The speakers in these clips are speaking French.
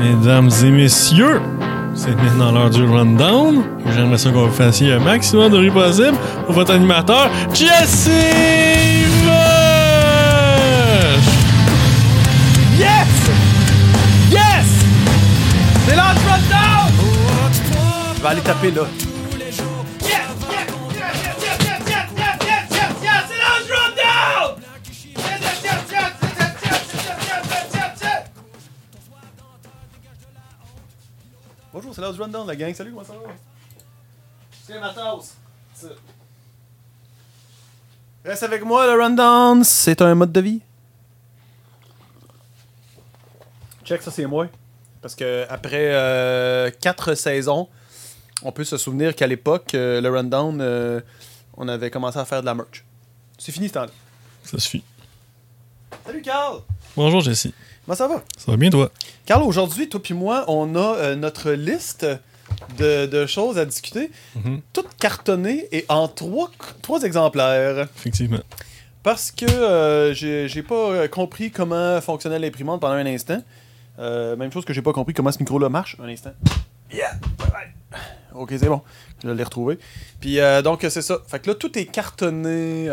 Mesdames et messieurs, c'est maintenant l'heure du rundown. J'aimerais ça qu'on vous fassiez un maximum de bruit possible pour votre animateur, Jesse! Yes! Yes! C'est l'heure du rundown! Je vais aller taper là. C'est l'heure du rundown, la gang. Salut, comment ça va? C'est ma tasse. Ça. Reste avec moi, le rundown, c'est un mode de vie. Check, ça c'est moi. Parce que après euh, quatre saisons, on peut se souvenir qu'à l'époque, euh, le rundown, euh, on avait commencé à faire de la merch. C'est fini ce temps-là. Ça suffit. Salut Carl! Bonjour, Jesse. Comment ça va? Ça va bien, toi? Carl, aujourd'hui, toi puis moi, on a euh, notre liste de, de choses à discuter, Mhm. toutes cartonnées et en trois, trois exemplaires. Effectivement. Parce que euh, j'ai pas euh, compris comment fonctionnait l'imprimante pendant un instant. Euh, même chose que j'ai pas compris comment ce micro-là marche. Un instant. Yeah! Ok, c'est bon. Je l'ai retrouvé. Puis euh, donc, c'est ça. Fait que là, tout est cartonné.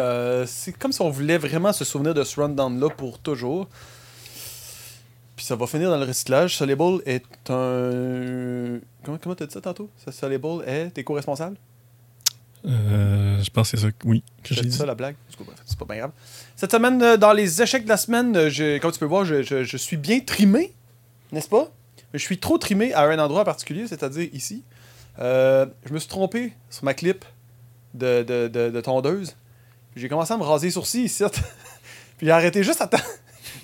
c'est comme si on voulait vraiment se souvenir de ce rundown-là pour toujours. Puis ça va finir dans le recyclage. Solable est un. Comment comment t'as dit ça tantôt? Ça, Solable est éco-responsable? Euh, je pense que c'est ça, oui, que j'ai dit ça la blague. C'est pas bien grave. Cette semaine, euh, dans les échecs de la semaine, euh, je- comme tu peux voir, je, je- je suis bien trimé, n'est-ce pas? Je suis trop trimé à un endroit en particulier, c'est-à-dire ici. Euh, je me suis trompé sur ma clip de, de, de- de tondeuse. J'ai commencé à me raser les sourcils ici. Puis j'ai arrêté juste à temps.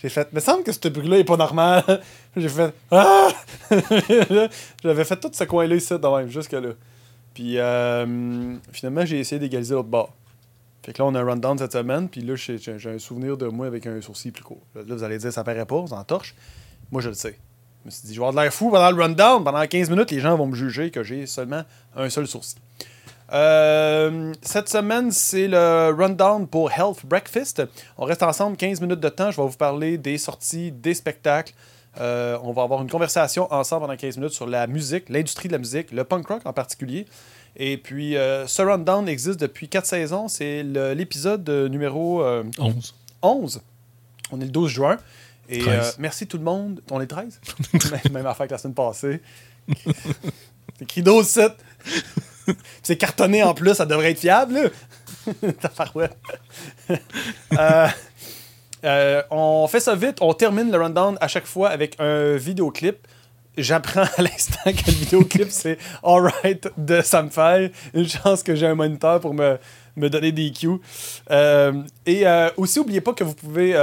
J'ai fait... me semble que ce bruit-là est pas normal. J'ai fait, ah! J'avais fait tout ce coin-là ici, de même, jusque-là. Puis euh, finalement, j'ai essayé d'égaliser l'autre bord. Fait que là, on a un rundown cette semaine, puis là, j'ai un souvenir de moi avec un sourcil plus court. Là, vous allez dire, ça paraît pas, on s'en torche. Moi, je le sais. Je me suis dit, je vais l'air fou pendant le rundown. Pendant 15 minutes, les gens vont me juger que j'ai seulement un seul sourcil. Euh, cette semaine, c'est le rundown pour Health Breakfast. On reste ensemble 15 minutes de temps. Je vais vous parler des sorties, des spectacles. Euh, on va avoir une conversation ensemble pendant 15 minutes sur la musique, l'industrie de la musique, le punk rock en particulier. Et puis, euh, ce rundown existe depuis 4 saisons. C'est l'épisode numéro euh, 11. 11. On est le 12 juin. Et 13. merci tout le monde. On est 13? même, même affaire que la semaine passée. C'est écrit 12 7. C'est cartonné en plus, ça devrait être fiable. Euh, euh, on fait ça vite, on termine le rundown à chaque fois avec un vidéoclip. J'apprends à l'instant que le vidéoclip c'est Alright de Sam. Une chance que j'ai un moniteur pour me, donner des cues. Euh, et euh, aussi, n'oubliez pas que vous pouvez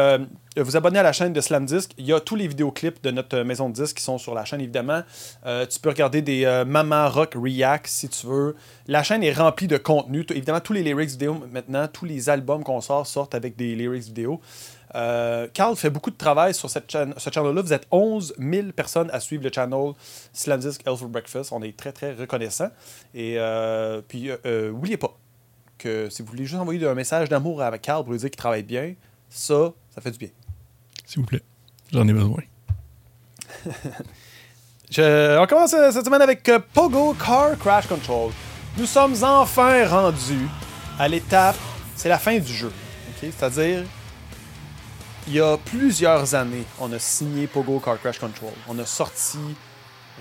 vous abonner à la chaîne de Slam Disc. Il y a tous les vidéoclips de notre maison de disques qui sont sur la chaîne, évidemment. Euh, tu peux regarder des euh, Mama Rock React si tu veux. La chaîne est remplie de contenu. Évidemment, tous les lyrics vidéo maintenant, tous les albums qu'on sort sortent avec des lyrics vidéo. Euh, Carl fait beaucoup de travail sur cette chaîne, ce channel-là. Vous êtes 11 000 personnes à suivre le channel Slam Disc for Breakfast. On est très, très reconnaissants. Et euh, puis, euh, euh, n'oubliez pas que si vous voulez juste envoyer un message d'amour à Carl pour lui dire qu'il travaille bien, ça, ça fait du bien. S'il vous plaît. J'en ai besoin. On commence euh, cette semaine avec euh, Pogo Car Crash Control. Nous sommes enfin rendus à l'étape, c'est la fin du jeu. ok? C'est-à-dire, il y a plusieurs années, on a signé Pogo Car Crash Control. On a sorti,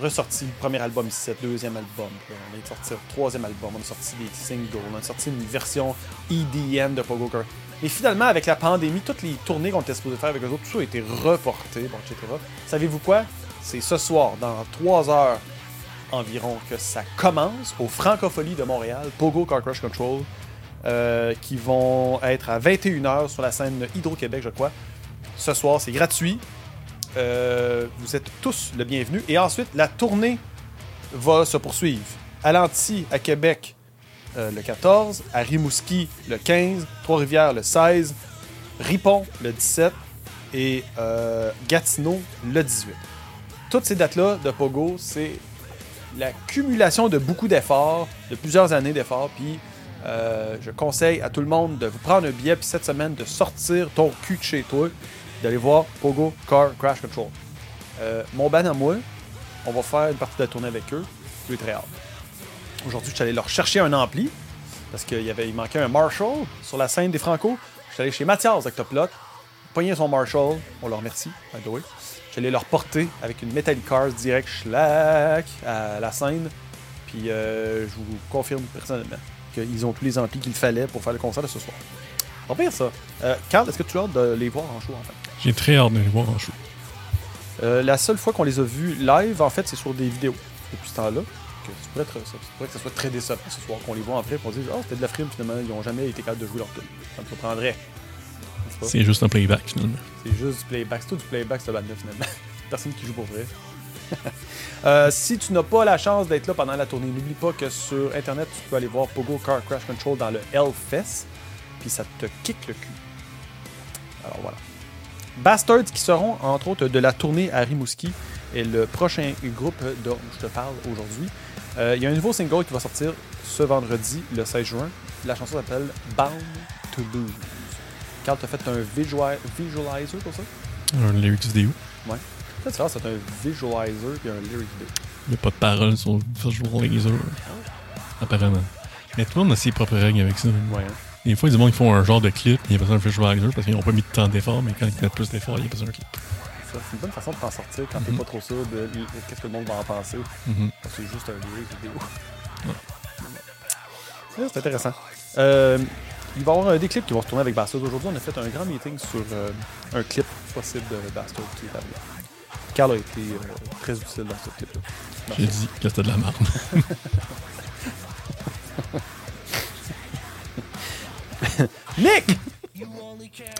ressorti le premier album ici, le deuxième album. on a sorti le troisième album, on a sorti des singles, on a sorti une version EDM de Pogo Car. Et finalement, avec la pandémie, toutes les tournées qu'on était supposé faire avec eux autres, tout ça a été reporté, etc. Savez-vous quoi? C'est ce soir, dans trois heures environ, que ça commence au Francofolie de Montréal, Pogo Car Crash Control, euh, qui vont être à 21h sur la scène Hydro-Québec, je crois. Ce soir, c'est gratuit. Euh, vous êtes tous le bienvenu. Et ensuite, la tournée va se poursuivre. À Lanty, à Québec, euh, le 14, à le 15, Trois-Rivières, le 16, Ripon, le 17 et euh, Gatineau, le 18. Toutes ces dates-là de Pogo, c'est la cumulation de beaucoup d'efforts, de plusieurs années d'efforts, puis euh, je conseille à tout le monde de vous prendre un billet, puis cette semaine, de sortir ton cul de chez toi, d'aller voir Pogo Car Crash Control. Mon ban à moi, on va faire une partie de la tournée avec eux. Suis très hâte. Aujourd'hui, je suis allé leur chercher un ampli parce qu'il y avait, il manquait un Marshall sur la scène des Franco. Je suis allé chez Mathias Octoplot, pogné son Marshall, on leur remercie, by the way. Je suis allé leur porter avec une Metallic Cars direct schlack à la scène. Puis euh, je vous confirme personnellement qu'ils ont tous les amplis qu'il fallait pour faire le concert de ce soir. On va ça. Euh, Carl, est-ce que tu as hâte de les voir en show en fait? J'ai très hâte de les voir en show. Euh, la seule fois qu'on les a vus live, en fait, c'est sur des vidéos depuis ce temps-là. Que ça, pourrait être, ça, pourrait que ça soit très décevant ce soir qu'on les voit en vrai qu'on dise Ah, c'était de la frime finalement, ils n'ont jamais été capables de jouer leur tune. Ça me surprendrait. C'est juste un playback finalement. C'est juste du playback. C'est tout du playback, cette bande-là, finalement. Personne qui joue pour vrai. Euh, si tu n'as pas la chance d'être là pendant la tournée, n'oublie pas que sur Internet, tu peux aller voir Pogo Car Crash Control dans le Hellfest. Puis ça te kick le cul. Alors voilà. Bastards qui seront, entre autres, de la tournée à Rimouski et le prochain groupe dont je te parle aujourd'hui. Euh, Il y a un nouveau single qui va sortir ce vendredi, le 16 juin. La chanson s'appelle Bound to Lose. Carl, t'as fait un visual- visualizer pour ça? Un lyrics vidéo. Ça, tu vois, c'est un visualizer et un lyric video. Il n'y a pas de paroles sur Visual Laser. Apparemment. Mais tout le monde a ses propres règles avec ça. Ouais. hein. Des fois, ils disent qu'ils font un genre de clip, il n'y a pas besoin d'un visualizer parce qu'ils n'ont pas mis de temps d'effort, mais quand ils mettent plus d'effort, il n'y a pas besoin d'un clip. Ça, c'est une bonne façon de t'en sortir quand t'es Mhm. pas trop sûr de qu'est-ce que le monde va en penser. Mhm. C'est juste un lyric vidéo. Ouais, C'est intéressant. Euh, il va y avoir des clips qui vont se tourner avec Bastard. Aujourd'hui, on a fait un grand meeting sur euh, un clip possible de Bastard qui est arrivé. Carl a été euh, très utile dans ce clip-là. J'ai dit que c'était de la merde. Nick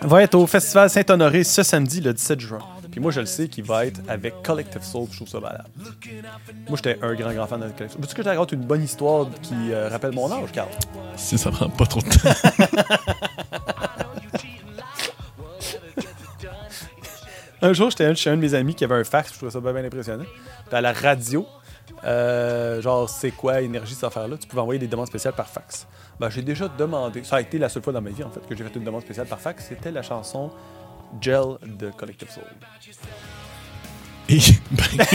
va être au Festival Saint-Honoré ce samedi, le 17 juin. Puis moi, je le sais qu'il va être avec Collective Soul. Je trouve ça malade. Moi, j'étais un grand, grand fan de Collective Soul. Veux-tu que je te raconte une bonne histoire qui euh, rappelle mon âge, Carl? si ça prend pas trop de temps. Un jour, j'étais chez un de mes amis qui avait un fax, je trouvais ça bien, bien impressionnant. Puis à la radio, euh, genre, c'est quoi énergie cette affaire-là? Tu pouvais envoyer des demandes spéciales par fax. Ben, j'ai déjà demandé, ça a été la seule fois dans ma vie en fait que j'ai fait une demande spéciale par fax, c'était la chanson Gel de Collective Soul. Et ben,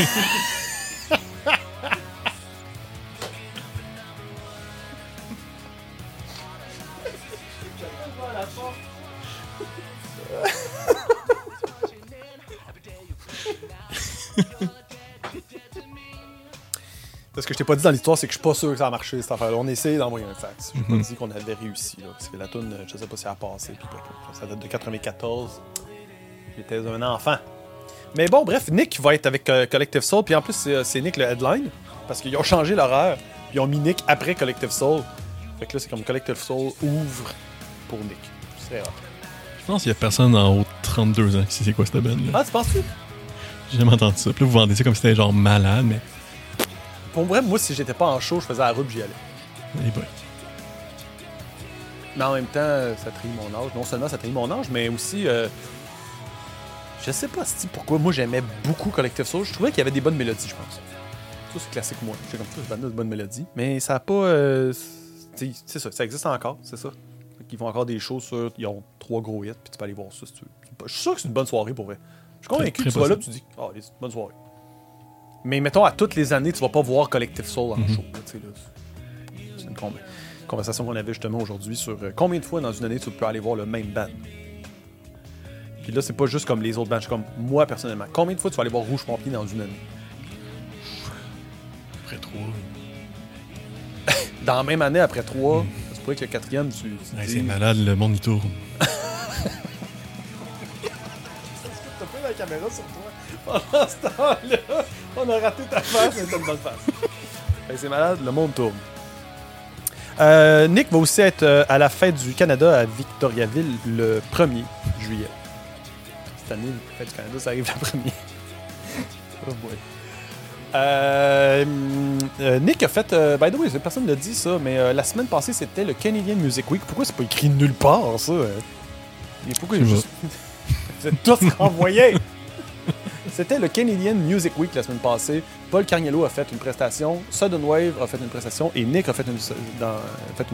Ce que je t'ai pas dit dans l'histoire, c'est que je suis pas sûr que ça a marché cette affaire-là. On essaye d'envoyer un fax. Je t'ai pas dit qu'on avait réussi, là, parce que la tune, je sais pas si elle a passé. Puis, ça date de 94. J'étais un enfant. Mais bon, bref, Nick va être avec euh, Collective Soul. Puis en plus, c'est, euh, c'est Nick le headline. Parce qu'ils ont changé l'horaire. puis Ils ont mis Nick après Collective Soul. Fait que là, c'est comme Collective Soul ouvre pour Nick. C'est rare. je pense qu'il y a personne en haut de 32 ans qui sait c'est quoi cette band là Ah, tu penses-tu? J'ai jamais entendu ça. Puis là, vous vendez ça comme si c'était genre malade, mais. Pour vrai, moi, si j'étais pas en show, je faisais la route j'y allais. Eh boy. Mais en même temps, ça trahit mon âge. Non seulement ça trahit mon âge, mais aussi. euh, je sais pas si pourquoi moi j'aimais beaucoup Collective Soul. Je trouvais qu'il y avait des bonnes mélodies, je pense. Ça, c'est classique, moi. J'ai comme ça, de bonnes mélodies. Mais ça a pas. euh, c'est ça, ça existe encore, c'est ça. Ils font encore des shows sur. Ils ont trois gros hits, puis tu peux aller voir ça si tu veux. Je suis sûr que c'est une bonne soirée pour vrai. Je suis convaincu que tu vas là, tu dis, ah, c'est une bonne soirée. Mais mettons, à toutes les années, tu vas pas voir Collective Soul en Mhm. show. C'est une con- conversation qu'on avait justement aujourd'hui sur euh, combien de fois dans une année tu peux aller voir le même band. Puis là, c'est pas juste comme les autres bands, c'est comme moi personnellement. Combien de fois tu vas aller voir Rouge Pompier dans une année? Après trois. Dans la même année, après trois, ça se pourrait que le quatrième, tu. tu Ouais, dis- c'est malade, le monde il tourne. T'as pris la caméra sur toi? Pendant ce temps-là, on a raté ta face, mais t'as une bonne face. C'est malade, le monde tourne. Euh, Nick va aussi être euh, à la fête du Canada à Victoriaville le 1er juillet. Cette année, la fête du Canada, ça arrive le 1er. oh boy. Euh, euh, Nick a fait, euh, by the way, personne ne l'a dit ça, mais euh, la semaine passée c'était le Canadian Music Week. Pourquoi c'est pas écrit nulle part ça? Et pourquoi il juste. Vous êtes tous renvoyés! C'était le Canadian Music Week la semaine passée. Paul Carniello a fait une prestation, Sudden Wave a fait une prestation et Nick a fait une,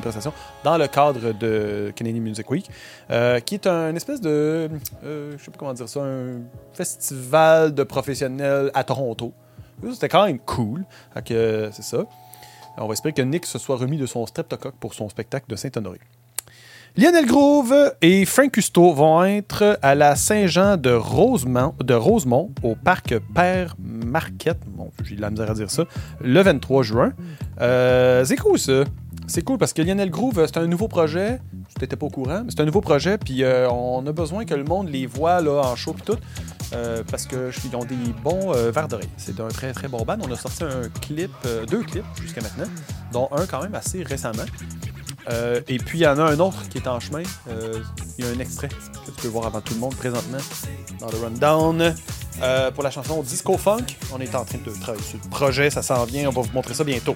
prestation dans le cadre de Canadian Music Week, euh, qui est un espèce de, euh, je sais pas comment dire ça, un festival de professionnels à Toronto. C'était quand même cool. C'est ça. On va espérer que Nick se soit remis de son streptocoque pour son spectacle de Saint-Honoré. Lionel Grove et Frank Custo vont être à la Saint-Jean de Rosemont, au parc Père Marquette. Bon, j'ai de la misère à dire ça. Le 23 juin. Euh, c'est cool ça. C'est cool parce que Lionel Groove, c'est un nouveau projet. Tu n'étais pas au courant, mais c'est un nouveau projet. Puis euh, on a besoin que le monde les voit là, en show et tout. Euh, parce qu'ils ont des bons euh, verres d'oreille. C'est un très très bon band. On a sorti un clip, deux clips jusqu'à maintenant, dont un quand même assez récemment. Euh, et puis il y en a un autre qui est en chemin. Euh, il y a un extrait que tu peux voir avant tout le monde présentement dans le rundown. Euh, pour la chanson Disco Funk, on est en train de travailler sur le projet, ça s'en vient, on va vous montrer ça bientôt.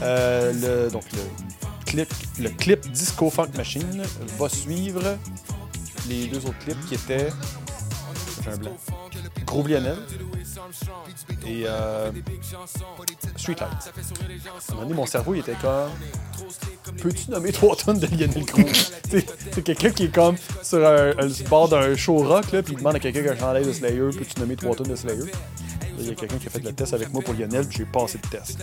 Le, donc le clip, le clip Disco Funk Machine va suivre les deux autres clips qui étaient. Un blanc. Groove Lionel et euh, Streetlight. À un moment donné, mon cerveau il était comme peux-tu nommer trois tonnes de Lionel c'est quelqu'un qui est comme sur un, un- bord d'un show rock, là, puis il demande à quelqu'un qui a un chandail de Slayer, peux-tu nommer trois tonnes de Slayer? Il y a quelqu'un qui a fait le test avec moi pour Lionel, j'ai passé le test.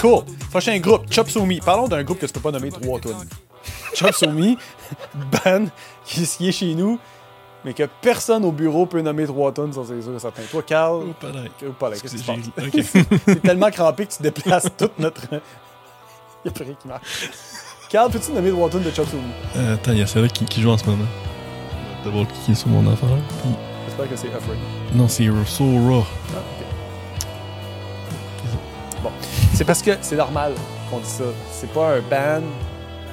Cool. Prochain groupe, Chop Soumi. Parlons d'un groupe que tu peux pas nommer trois tonnes. Chop Soumi, band qui est chez nous, mais que personne au bureau peut nommer trois tonnes, ça c'est sûr certain. Toi, Carl, pas d'ail. ou pas là, qu'est-ce. T'es tellement crampé que tu déplaces toute notre. Y'a plus rien qui marche. Carl, peux-tu nommer trois tonnes de Chop? Euh, attends, il y a celle-là qui, qui joue en ce moment. D'abord cliquer sur mon affaire. Puis... J'espère que c'est Afraid. Non, c'est So Raw. Ah, ok. Bon, c'est parce que c'est normal qu'on dise ça. C'est pas un band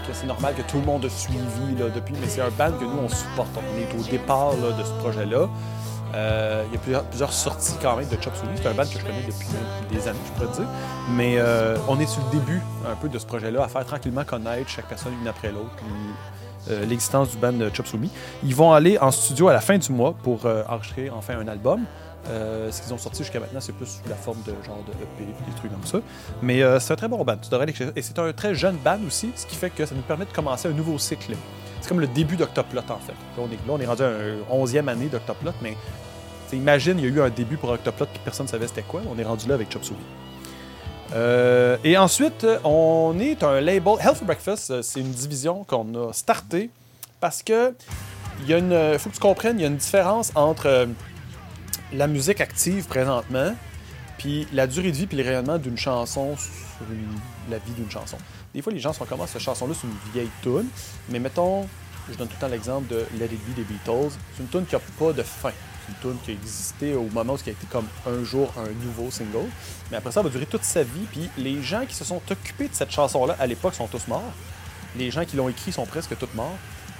que c'est normal que tout le monde a suivi là, depuis, mais c'est un band que nous on supporte. On est au départ là, de ce projet-là. Euh, Il y a plusieurs, sorties quand même de Chop Suey. C'est un band que je connais depuis des années, je pourrais dire. Mais euh, on est sur le début un peu de ce projet-là, à faire tranquillement connaître chaque personne une après l'autre. euh, l'existence du band Chop Suey. Ils vont aller en studio à la fin du mois pour enregistrer enfin un album. Euh, ce qu'ils ont sorti jusqu'à maintenant, c'est plus sous la forme de genre de EP, des trucs comme ça. Mais euh, c'est un très bon band. Tu devrais aller- Et c'est un très jeune band aussi, ce qui fait que ça nous permet de commencer un nouveau cycle. C'est comme le début d'Octoplot, en fait. Là, on est, là, on est rendu à une onzième année d'Octoplot, mais imagine, il y a eu un début pour Octoplot que personne ne savait c'était quoi. On est rendu là avec Chop Suey. Euh, et ensuite, on est un label. Health for Breakfast, c'est une division qu'on a startée parce que il y a une, faut que tu comprennes, il y a une différence entre la musique active présentement, puis la durée de vie puis le rayonnement d'une chanson sur la vie d'une chanson. Des fois, les gens sont comme Ah, cette chanson-là, c'est une vieille tune, mais mettons, je donne tout le temps l'exemple de Let It des Beatles. C'est une tune qui n'a pas de fin. C'est une tune qui a existé au moment où il a été comme un jour un nouveau single. Mais après ça, elle va durer toute sa vie. Puis les gens qui se sont occupés de cette chanson-là à l'époque sont tous morts. Les gens qui l'ont écrit sont presque tous morts.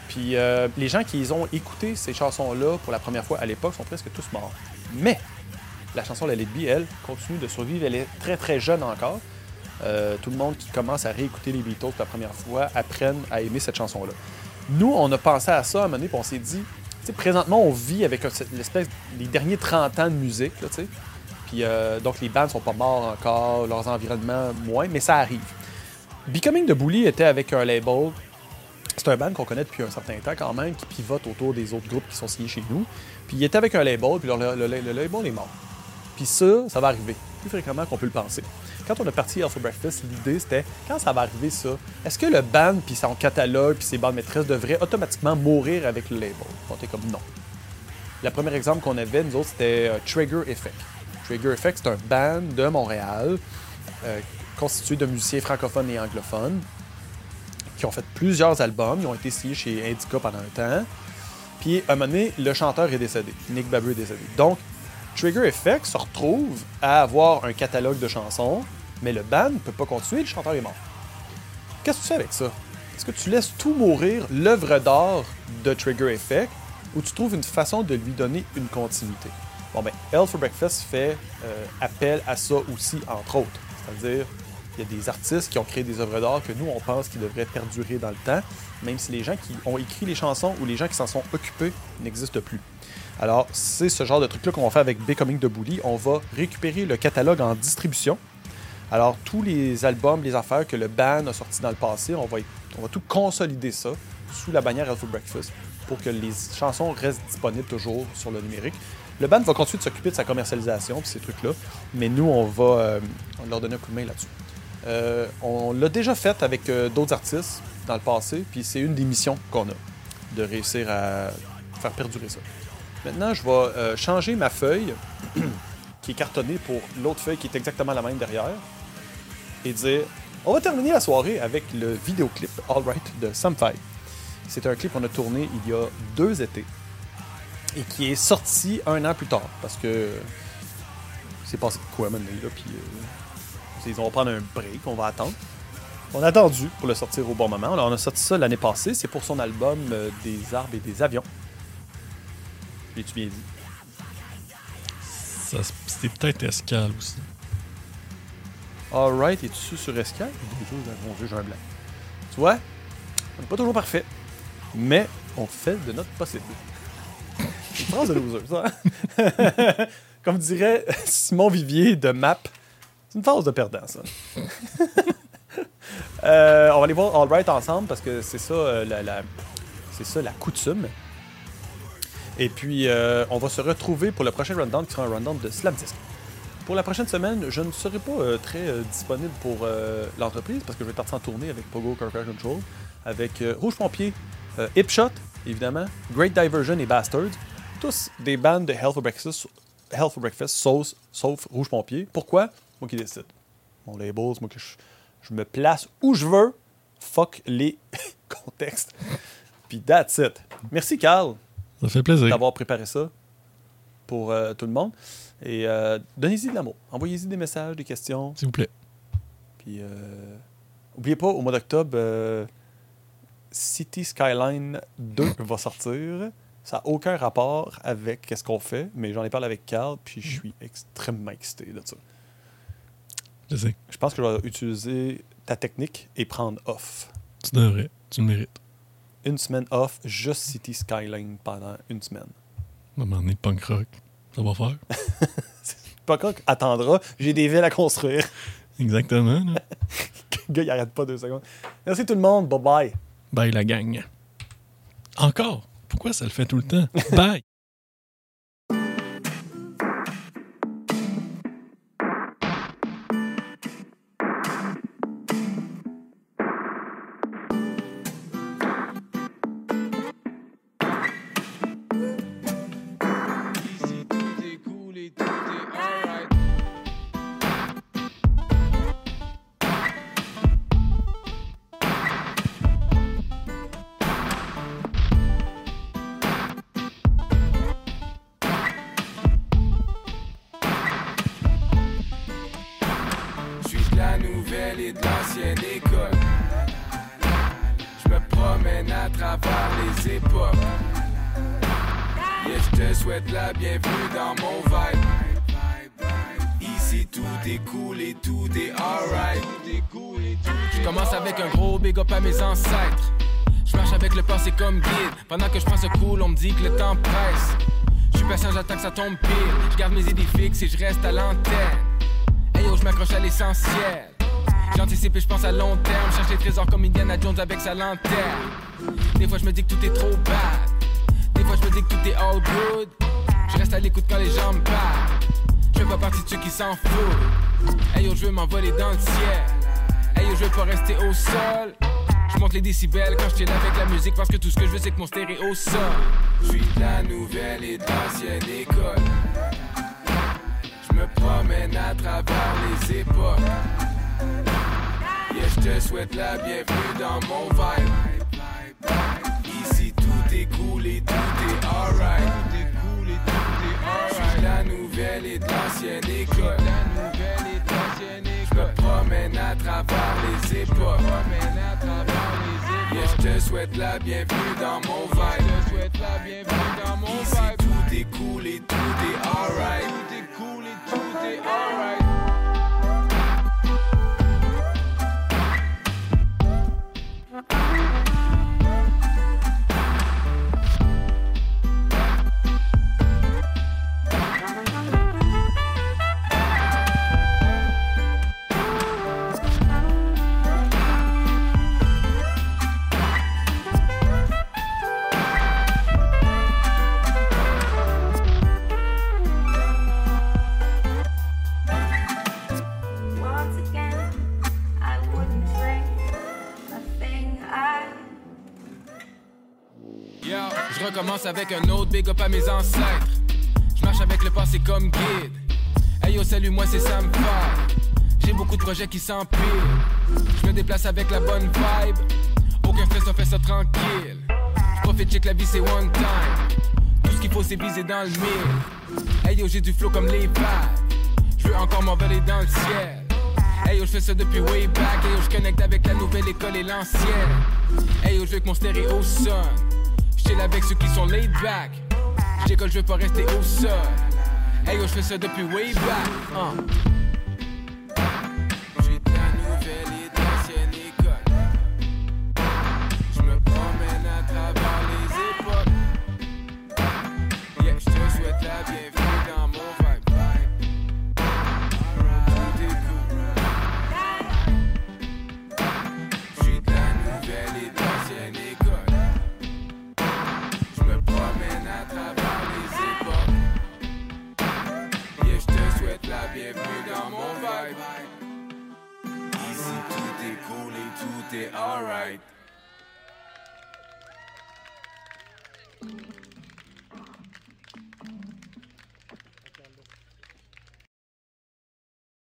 Puis euh, les gens qui ont écouté ces chansons-là pour la première fois à l'époque sont presque tous morts. Mais la chanson Let It Be, elle, continue de survivre. Elle est très très jeune encore. Euh, tout le monde qui commence à réécouter les Beatles pour la première fois apprennent à aimer cette chanson-là. Nous, on a pensé à ça à un moment donné, on s'est dit, présentement, on vit avec l'espèce, les derniers 30 ans de musique. Puis euh, donc, les bands sont pas morts encore, leurs environnements moins, mais ça arrive. Becoming the Bully était avec un label. C'est un band qu'on connaît depuis un certain temps quand même, qui pivote autour des autres groupes qui sont signés chez nous. Puis il était avec un label, puis le, label est mort. Puis ça, ça va arriver plus fréquemment qu'on peut le penser. Quand on a parti Alpha Breakfast, l'idée c'était quand ça va arriver ça, est-ce que le band puis son catalogue puis ses bandes maîtresses devraient automatiquement mourir avec le label? On était comme non. Le premier exemple qu'on avait, nous autres, c'était euh, Trigger Effect. Trigger Effect, c'est un band de Montréal euh, constitué de musiciens francophones et anglophones qui ont fait plusieurs albums. Ils ont été signés chez Indica pendant un temps. Puis, à un moment donné, le chanteur est décédé. Nick Babu est décédé. Donc, Trigger Effect se retrouve à avoir un catalogue de chansons, mais le band ne peut pas continuer, le chanteur est mort. Qu'est-ce que tu fais avec ça? Est-ce que tu laisses tout mourir, l'œuvre d'art de Trigger Effect, ou tu trouves une façon de lui donner une continuité? Bon, ben, Hell for Breakfast fait euh, appel à ça aussi, entre autres. C'est-à-dire, Il y a des artistes qui ont créé des œuvres d'art que nous, on pense qu'ils devraient perdurer dans le temps, même si les gens qui ont écrit les chansons ou les gens qui s'en sont occupés n'existent plus. Alors, c'est ce genre de truc-là qu'on va faire avec Becoming the Bully. On va récupérer le catalogue en distribution. Alors, tous les albums, les affaires que le band a sortis dans le passé, on va, on va tout consolider ça sous la bannière Alpha Breakfast pour que les chansons restent disponibles toujours sur le numérique. Le band va continuer de s'occuper de sa commercialisation et ces trucs-là, mais nous, on va euh, on leur donner un coup de main là-dessus. Euh, on l'a déjà fait avec euh, d'autres artistes dans le passé, puis c'est une des missions qu'on a, de réussir à faire perdurer ça. Maintenant, je vais euh, changer ma feuille, qui est cartonnée pour l'autre feuille qui est exactement la même derrière, et dire on va terminer la soirée avec le vidéoclip All Right de Samfai. C'est un clip qu'on a tourné il y a deux étés et qui est sorti un an plus tard parce que c'est passé de quoi maintenant là, puis ils vont prendre un break, on va attendre. On a attendu pour le sortir au bon moment. Alors, on a sorti ça l'année passée. C'est pour son album euh, Des arbres et des avions. L'ai-tu bien dit? C'était peut-être escale aussi. Alright, es-tu sur escale? Mon dieu, j'ai un blanc. Tu vois, on n'est pas toujours parfait, mais on fait de notre possible. Une phrase de loser, ça. hein? Comme dirait Simon Vivier de MAP, c'est une phrase de perdant, ça. Euh, on va aller voir All Right ensemble parce que c'est ça, euh, la, c'est ça la coutume. Et puis, euh, on va se retrouver pour le prochain rundown qui sera un rundown de Slam Disc. Pour la prochaine semaine, je ne serai pas très disponible pour l'entreprise parce que je vais partir en tournée avec Pogo Car Crash Control, avec Rouge Pompier, euh, Hipshot, évidemment, Great Diversion et Bastards. Tous des bandes de Hell for Breakfast, Hell for Breakfast sauf Rouge Pompier. Pourquoi? Moi qui décide. Mon label, c'est moi que je, je me place où je veux. Fuck les contextes. Puis that's it. Merci, Carl Ça fait plaisir. d'avoir préparé ça pour euh, tout le monde. Et euh, donnez-y de l'amour. Envoyez-y des messages, des questions. S'il vous plaît. Puis, euh, oubliez pas, au mois d'octobre, City Skyline 2 va sortir. Ça n'a aucun rapport avec ce qu'on fait, mais j'en ai parlé avec Carl, puis je suis extrêmement excité de ça. Je sais. Je pense que je vais utiliser ta technique et prendre off. Tu devrais. Tu le mérites. Une semaine off, juste City Skyline pendant une semaine. On va m'emmener punk rock. Ça va faire. Pas quand attendra, j'ai des villes à construire. Exactement. Le gars, il arrête pas deux secondes. Merci tout le monde. Bye bye. Bye la gang. Encore? Pourquoi ça le fait tout le temps? Bye. je te souhaite la bienvenue dans mon vibe. Ici tout est cool et tout est alright. Je commence avec un gros big up à mes ancêtres. Je marche avec le passé comme guide. Pendant que je prends ce cool, on me dit que le temps presse. Je suis patient, j'attends que ça tombe pile. Je garde mes idées fixes et je reste à l'antenne. Hey yo, je m'accroche à l'essentiel. J'anticipe et je pense à long terme. Cherche les trésors comme Indiana Jones avec sa lanterne. Des fois, je me dis que tout est trop bad. Des fois, je me dis que tout est all good. Je reste à l'écoute quand les gens me parlent. Je fais pas partie de ceux qui s'en foutent. Hey yo, je veux m'envoler dans le ciel. Hey yo, je veux pas rester au sol. Je monte les décibels quand je chill avec la musique parce que tout ce que je veux c'est que mon stéréo sonne. Je suis de la nouvelle et de l'ancienne école. Je me promène à travers les époques. Yeah, je te souhaite la bienvenue dans mon vibe. Tout est cool et tout est alright. Je suis de la nouvelle et de l'ancienne école. Je me promène à travers les époques. Yeah, je te souhaite la bienvenue dans mon vibe. Ici tout est cool et tout est alright. Avec un autre big up à mes ancêtres. Je marche avec le passé comme guide. Hey yo, salut, moi c'est Sam. J'ai beaucoup de projets qui s'empilent. Je me déplace avec la bonne vibe. Aucun stress, on fait ça tranquille. Je profite, check la vie, c'est one time. Tout ce qu'il faut, c'est viser dans le mille. Hey yo, j'ai du flow comme les vagues. Je veux encore m'envoler dans le ciel. Hey yo, je fais ça depuis way back. Hey yo, je connecte avec la nouvelle école et l'ancienne. Hey yo, je veux que mon stéréo sonne. J'chill avec ceux qui sont laid back. J'décolle, je veux pas rester au sol. Hey yo, je fais ça depuis way back. Uh.